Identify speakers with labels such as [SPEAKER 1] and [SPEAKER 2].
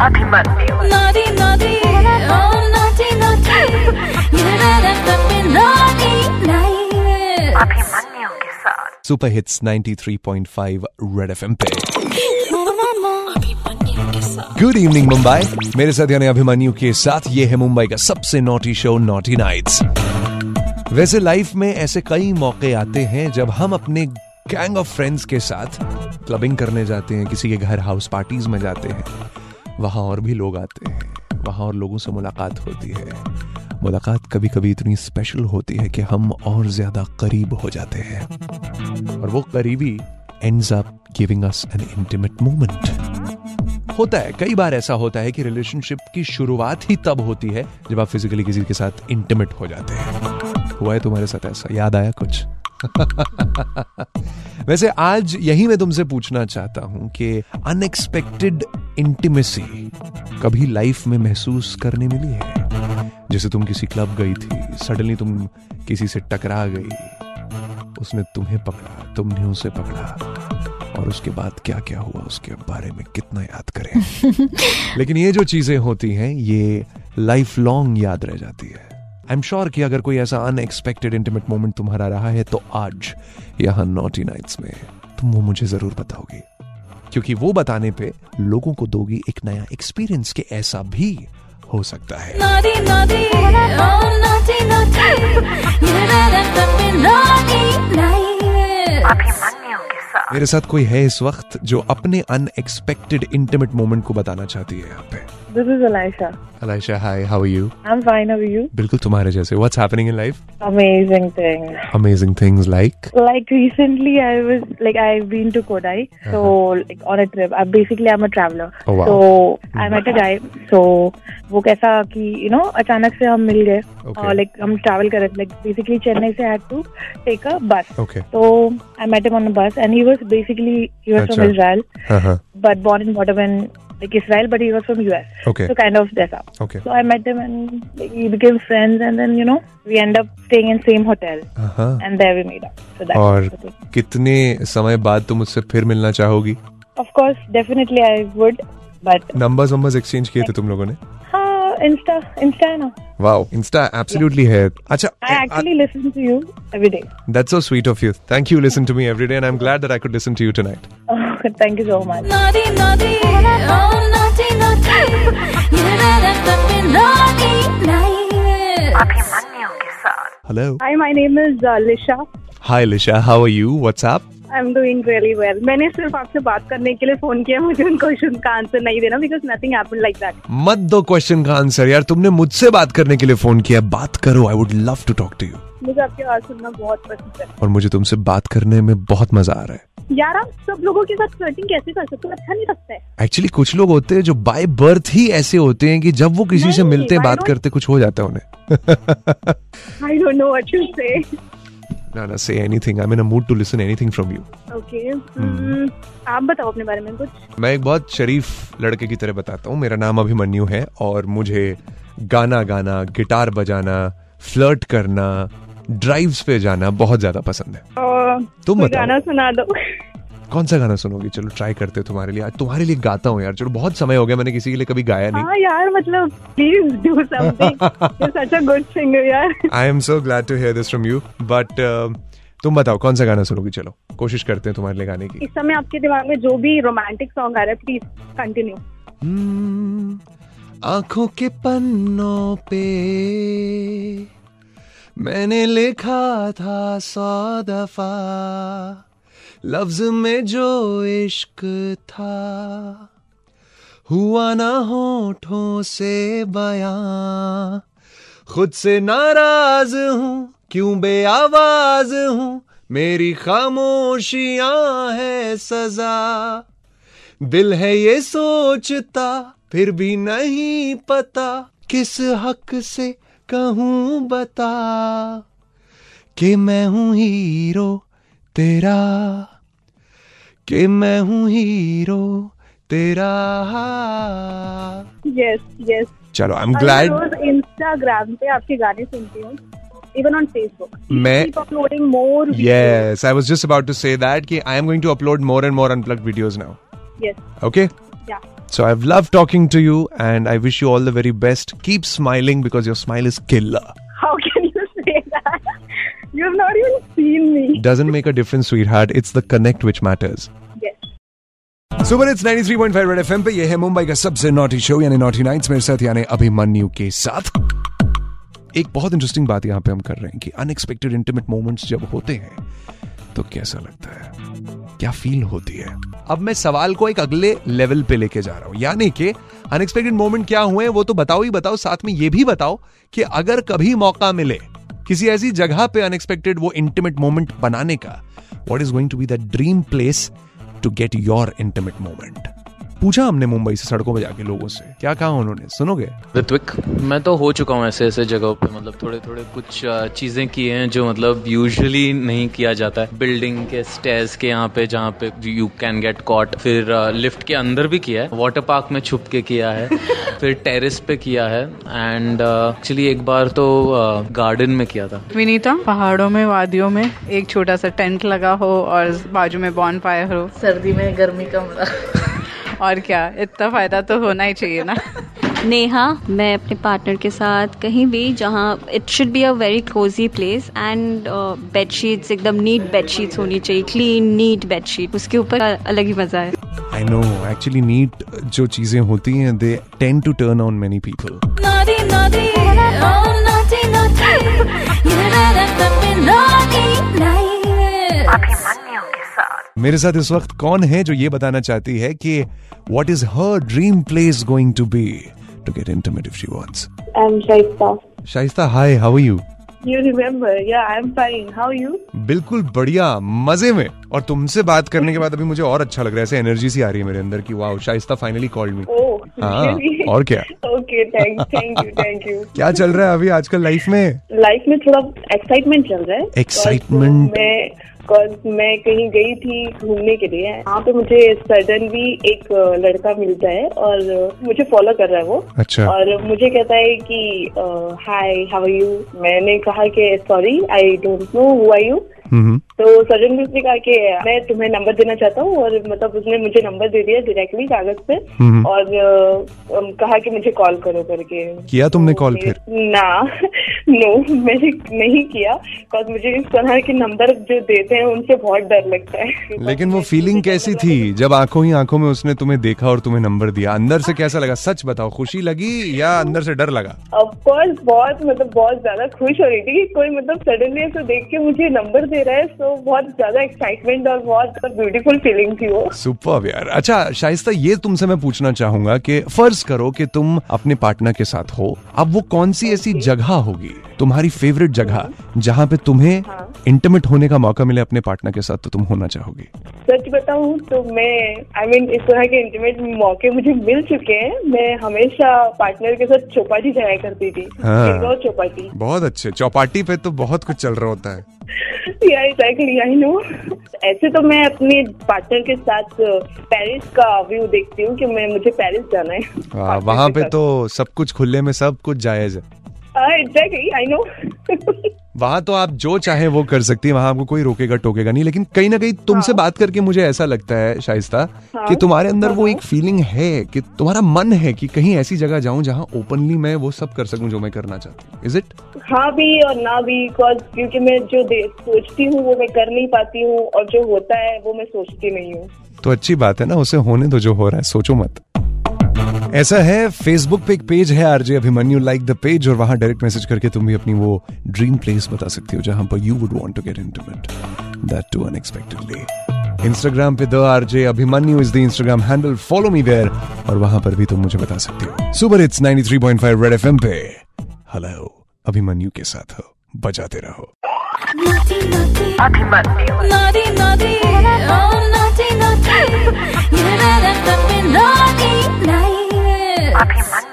[SPEAKER 1] अभिमन्यु. अभिमन्यु के साथ
[SPEAKER 2] super hits 93.5 red FM पे. गुड इवनिंग मुंबई मेरे साथ यानी अभिमन्यु के साथ ये है मुंबई का सबसे नोटी शो नोटी नाइट्स वैसे लाइफ में ऐसे कई मौके आते हैं जब हम अपने गैंग ऑफ़ फ्रेंड्स के साथ क्लबिंग करने जाते हैं, किसी के घर हाउस पार्टीज़ में जाते हैं। वहाँ और भी लोग आते हैं। वहाँ और लोगों से मुलाकात होती है। मुलाकात कभी कभी इतनी स्पेशल होती है कि हम और ज़्यादा करीब हो जाते हैं। और वो करीबी ends up giving us an intimate moment होता है, कई बार ऐसा होता है कि रिलेशनशिप की शुरुआत ही तब होती है जब आप फिजिकली किसी के साथ इंटीमेट हो जाते हैं। हुआ है तुम्हारे साथ ऐसा? याद आया कुछ? वैसे आज यही मैं तुमसे पूछना चाहता हूँ कि अनएक्सपेक्टेड इंटीमेसी कभी लाइफ में महसूस करने मिली है? जैसे तुम किसी क्लब गई थी सडनली तुम किसी से टकरा गई उसने तुम्हें पकड़ा तुमने उसे पकड़ा और उसके बाद क्या क्या हुआ उसके बारे में कितना याद करें? लेकिन ये जो चीज़ें होती हैं ये लाइफ लॉन्ग याद रह जाती है। आई एम श्योर कि अगर कोई ऐसा अनएक्सपेक्टेड इंटीमेट मोमेंट तुम्हारा रहा है तो आज यहाँ नॉटी नाइट्स में तुम वो मुझे ज़रूर बताओगी। क्योंकि वो बताने पे लोगों को दोगी एक नया एक्सपीरियंस के ऐसा भी हो सकता है। मेरे साथ कोई है इस वक्त जो अपने अनएक्सपेक्टेड इंटीमेट मोमेंट को बताना चाहती है यहाँ पे?
[SPEAKER 3] This is Elisha.
[SPEAKER 2] Alisha hi how are you
[SPEAKER 3] I'm fine. How are you?
[SPEAKER 2] बिल्कुल तुम्हारे जैसे what's happening in life
[SPEAKER 3] Amazing thing.
[SPEAKER 2] Amazing things like
[SPEAKER 3] Like recently, I was like I've been to Kodai, so like on a trip. I basically I'm a traveler.
[SPEAKER 2] Oh, wow.
[SPEAKER 3] So I met a guy. So वो कैसा कि you know अचानक से हम मिल गए
[SPEAKER 2] Okay.
[SPEAKER 3] और like हम travel कर रहे थे like basically चेन्नई से had to take a bus.
[SPEAKER 2] Okay
[SPEAKER 3] So I met him on a bus and he was basically he was from
[SPEAKER 2] अच्छा.
[SPEAKER 3] Israel
[SPEAKER 2] हाँ हाँ
[SPEAKER 3] but born and brought up in like Israel but he was from US.
[SPEAKER 2] Okay.
[SPEAKER 3] So kind of that's up.
[SPEAKER 2] Okay.
[SPEAKER 3] So I met him and we became friends and then you know we end up staying in same hotel
[SPEAKER 2] हाँ
[SPEAKER 3] and there we meet up. So that's
[SPEAKER 2] और कितने समय बाद तुम मुझसे फिर मिलना चाहोगी
[SPEAKER 3] Of course, definitely I would, but
[SPEAKER 2] numbers numbers exchange किए थे तुम लोगों ने
[SPEAKER 3] हाँ Insta, Insta है ना.
[SPEAKER 2] वाओ इंस्टा एब्सोल्युटली है अच्छा
[SPEAKER 3] I actually listen to you every day.
[SPEAKER 2] That's so sweet of you thank you listen to me every day and I am glad that I could listen to you tonight
[SPEAKER 3] Oh, thank you so much.
[SPEAKER 4] Naughty, naughty, You
[SPEAKER 2] hello
[SPEAKER 5] Hi, my name is uh, Lisha.
[SPEAKER 2] Hi Lisha how are you what's up
[SPEAKER 5] I'm doing really well. मैंने सिर्फ़ आपसे बात करने के लिए phone किया मुझे उन क्वेश्चन का आंसर नहीं देना because nothing happened like that
[SPEAKER 2] मत दो क्वेश्चन का आंसर यार। तुमने मुझसे बात करने के लिए फ़ोन किया। बात करो। I would love to talk to you
[SPEAKER 5] मुझे आपकी आवाज़ सुनना बहुत पसंद है।
[SPEAKER 2] और मुझे तुमसे बात करने में बहुत मज़ा आ रहा है।
[SPEAKER 5] यार आप सब लोगों के साथ फ्लर्टिंग कैसे कर सकते हो? अच्छा नहीं लगता है।
[SPEAKER 2] एक्चुअली कुछ लोग होते हैं जो बाय बर्थ ही ऐसे होते हैं कि जब वो किसी से मिलते हैं बात करते कुछ हो जाता है उन्हें।
[SPEAKER 5] I don't know what you say
[SPEAKER 2] ना ना say anything I am in a mood to listen anything from
[SPEAKER 5] you okay आप बताओ अपने बारे में कुछ।
[SPEAKER 2] मैं एक बहुत शरीफ लड़के की तरह बताता हूँ। मेरा नाम अभिमन्यु है और मुझे गाना गाना गिटार बजाना फ्लर्ट करना ड्राइव्स पे जाना बहुत ज़्यादा पसंद है। तुम बताओ।
[SPEAKER 5] गाना सुना दो।
[SPEAKER 2] कौन सा गाना सुनोगी? चलो ट्राई करते हैं तुम्हारे लिए। तुम्हारे लिए गाता हूँ यार चलो बहुत समय हो गया मैंने किसी के लिए कभी गाया नहीं।
[SPEAKER 5] हाँ यार मतलब please do something good singer यार।
[SPEAKER 2] I am so glad to hear this from you but तुम बताओ कौन सा गाना सुनोगी? चलो कोशिश करते हैं तुम्हारे लिए गाने की।
[SPEAKER 5] इस समय आपके दिमाग में जो भी रोमांटिक सॉन्ग आ रहा है प्लीज़ कंटिन्यू
[SPEAKER 2] हम्म, आँखों के पन्नों पे मैंने लिखा था सौ दफ़ा, लफ्ज में जो इश्क था। हुआ ना होठों से बयां, खुद से नाराज़ हूँ, क्यों बे आवाज़ हूँ? मेरी खामोशियाँ है सजा। दिल है ये सोचता, फिर भी नहीं पता, किस हक से कहूँ बता कि मैं हूँ हीरो तेरा कि मैं हूँ हीरो तेरा
[SPEAKER 5] यस यस
[SPEAKER 2] चलो आई एम ग्लैड
[SPEAKER 5] इंस्टाग्राम पे आपके गाने सुनती हूँ इवन ऑन फेसबुक
[SPEAKER 2] मैं-
[SPEAKER 5] uploading more
[SPEAKER 2] Yes, I was just about to say that कि I am going to upload more and more unplugged videos now.
[SPEAKER 5] Yes
[SPEAKER 2] Okay?
[SPEAKER 5] या
[SPEAKER 2] So I've loved talking to you and I wish you all the very best. Keep smiling because your smile is killer.
[SPEAKER 5] How can you say that? You've not even seen me.
[SPEAKER 2] Doesn't make a difference, sweetheart. It's the connect which matters.
[SPEAKER 5] Yes.
[SPEAKER 2] Super it's 93.5 red FM पे ये है मुंबई का सबसे naughty show यानी naughty nights मेरे साथ यानी अभिमन्यु के साथ एक बहुत इंटरेस्टिंग बात यहाँ पे हम कर रहे हैं कि अनएक्सपेक्टेड इंटीमेट मोमेंट्स जब होते हैं तो कैसा लगता है? क्या फील होती है? अब मैं सवाल को एक अगले लेवल पे लेके जा रहा हूँ। यानी कि अनएक्सपेक्टेड मोमेंट क्या हुए वो तो बताओ ही बताओ, साथ में ये भी बताओ कि अगर कभी मौका मिले किसी ऐसी जगह पे अनएक्सपेक्टेड वो इंटीमेट मोमेंट बनाने का what is going to be the dream place to get your intimate moment पूछा हमने मुंबई से सड़कों पर जाके लोगों से। क्या कहा उन्होंने? सुनोगे?
[SPEAKER 6] ऋत्विक? मैं तो हो चुका हूँ ऐसे ऐसे जगहों पे मतलब थोड़े थोड़े कुछ चीज़ें की हैं जो मतलब यूजुअली नहीं किया जाता है। बिल्डिंग के स्टेयर्स के यहाँ पे जहाँ पे यू कैन गेट कॉट फिर लिफ्ट के अंदर भी किया है। वाटर पार्क में छुप के किया है। फिर टेरेस पे किया है। एंड एक्चुअली एक बार तो गार्डन में किया था।
[SPEAKER 7] विनीता पहाड़ों में वादियों में एक छोटा सा टेंट लगा हो और बाजू में बॉन फायर हो।
[SPEAKER 8] सर्दी में गर्मी का मज़ा।
[SPEAKER 7] और क्या? इतना फ़ायदा तो होना ही चाहिए ना।
[SPEAKER 9] नेहा मैं अपने पार्टनर के साथ कहीं भी जहाँ it should be a very cozy place and bed sheets एकदम नीट बेड शीट्स होनी चाहिए क्लीन नीट बेडशीट उसके ऊपर अलग ही मज़ा है।
[SPEAKER 2] आई नो एक्चुअली नीट जो चीज़ें होती हैं
[SPEAKER 4] they tend to turn
[SPEAKER 1] on many people
[SPEAKER 2] मेरे साथ इस वक्त कौन है जो ये बताना चाहती है कि what is her dream place going to be to get intimate if she
[SPEAKER 5] wants. Shaista
[SPEAKER 2] hi how are you
[SPEAKER 5] You remember? Yeah, I'm fine. How are you?
[SPEAKER 2] बिल्कुल बढ़िया मज़े में और तुमसे बात करने के बाद अभी मुझे और अच्छा लग रहा है ऐसे एनर्जी सी आ रही है मेरे अंदर की wow Shaista finally called me
[SPEAKER 5] Oh,
[SPEAKER 2] हाँ,
[SPEAKER 5] really?
[SPEAKER 2] और क्या?
[SPEAKER 5] Okay, thank, thank you, thank you.
[SPEAKER 2] क्या चल रहा है अभी आजकल लाइफ में
[SPEAKER 5] लाइफ में थोड़ा एक्साइटमेंट चल रहा है एक्साइटमेंट मैं cause मैं कहीं गई थी घूमने के लिए वहाँ पे मुझे सडनली एक लड़का मिलता है और मुझे फॉलो कर रहा है वो।
[SPEAKER 2] अच्छा।
[SPEAKER 5] और मुझे कहता है कि हाय हाउ आर यू मैंने कहा कि sorry I don't know who are
[SPEAKER 2] you
[SPEAKER 5] तो सडनली उसने कहा कि मैं तुम्हें नंबर देना चाहता हूँ और मतलब उसने मुझे नंबर दे दिया डायरेक्टली कागज़ पे। और कहा कि मुझे कॉल करो करके।
[SPEAKER 2] किया तुमने
[SPEAKER 5] तो
[SPEAKER 2] कॉल फिर?
[SPEAKER 5] ना नो मैंने नहीं किया। बिकॉज़ मुझे इस तरह के नंबर जो देते हैं उनसे बहुत डर लगता है।
[SPEAKER 2] लेकिन वो फीलिंग कैसी थी? जब आँखों ही आँखों में उसने तुम्हें देखा और तुम्हें नंबर दिया अंदर से कैसा लगा? सच बताओ खुशी लगी या अंदर से डर लगा?
[SPEAKER 5] ऑफ़ कोर्स बहुत मतलब बहुत ज़्यादा खुश हो रही थी कि कोई मतलब सडनली ऐसे देख के मुझे नंबर दे रहा है तो बहुत ज़्यादा एक्साइटमेंट और बहुत ब्यूटीफुल फीलिंग थी वो।
[SPEAKER 2] सुपर यार। अच्छा शाइस्ता ये तुमसे मैं पूछना चाहूँगा कि फ़र्ज़ करो कि तुम अपने पार्टनर के साथ हो। अब वो कौन सी ऐसी जगह होगी तुम्हारी फेवरेट जगह जहाँ पे तुम्हें इंटरमेट होने का मौका मिले अपने पार्टनर के साथ तो तुम होना चाहोगी?
[SPEAKER 5] सच बताऊँ तो मैं आई I मीन mean, इस तरह के इंटीमेट मौके मुझे मिल चुके हैं। मैं हमेशा पार्टनर के साथ चौपाटी जाया करती थी।
[SPEAKER 2] हाँ।
[SPEAKER 5] चौपाटी।
[SPEAKER 2] बहुत अच्छे। चौपाटी पे तो बहुत कुछ चल रहा होता है।
[SPEAKER 5] या एग्जैक्टली आई नो ऐसे तो मैं अपने पार्टनर के साथ पेरिस का व्यू देखती हूँ कि मैं मुझे पेरिस जाना है।
[SPEAKER 2] वहाँ पे तो सब कुछ खुले में सब कुछ जायज़ है।
[SPEAKER 5] एग्जैक्टली आई नो
[SPEAKER 2] वहाँ तो आप जो चाहे वो कर सकती है वहाँ आपको कोई रोकेगा टोकेगा नहीं लेकिन कहीं ना कहीं तुमसे बात करके मुझे ऐसा लगता है शाइस्ता कि तुम्हारे अंदर वो एक फीलिंग है कि तुम्हारा मन है कि कहीं ऐसी जगह जाऊँ जहाँ ओपनली मैं वो सब कर सकूँ जो मैं करना चाहती हूँ। इज़ इट
[SPEAKER 5] हाँ भी और ना भी क्योंकि मैं जो सोचती हूँ वो मैं कर नहीं पाती हूँ और जो होता है वो मैं सोचती नहीं हूँ।
[SPEAKER 2] तो अच्छी बात है ना उसे होने दो जो हो रहा है सोचो मत। ऐसा है फेसबुक पे एक पेज है RJ Abhimanyu like the page और वहाँ डायरेक्ट मैसेज करके तुम भी अपनी वो ड्रीम प्लेस बता सकती हो जहाँ पर you would want to get intimate that to unexpectedly Instagram पे the RJ Abhimanyu is the Instagram handle follow me there और वहाँ पर भी तुम मुझे बता सकते हो सुपर हिट्स 93.5 रेड एफएम पे हेलो अभिमन्यू के साथ हो बजाते रहो
[SPEAKER 4] Papi,
[SPEAKER 1] Mann.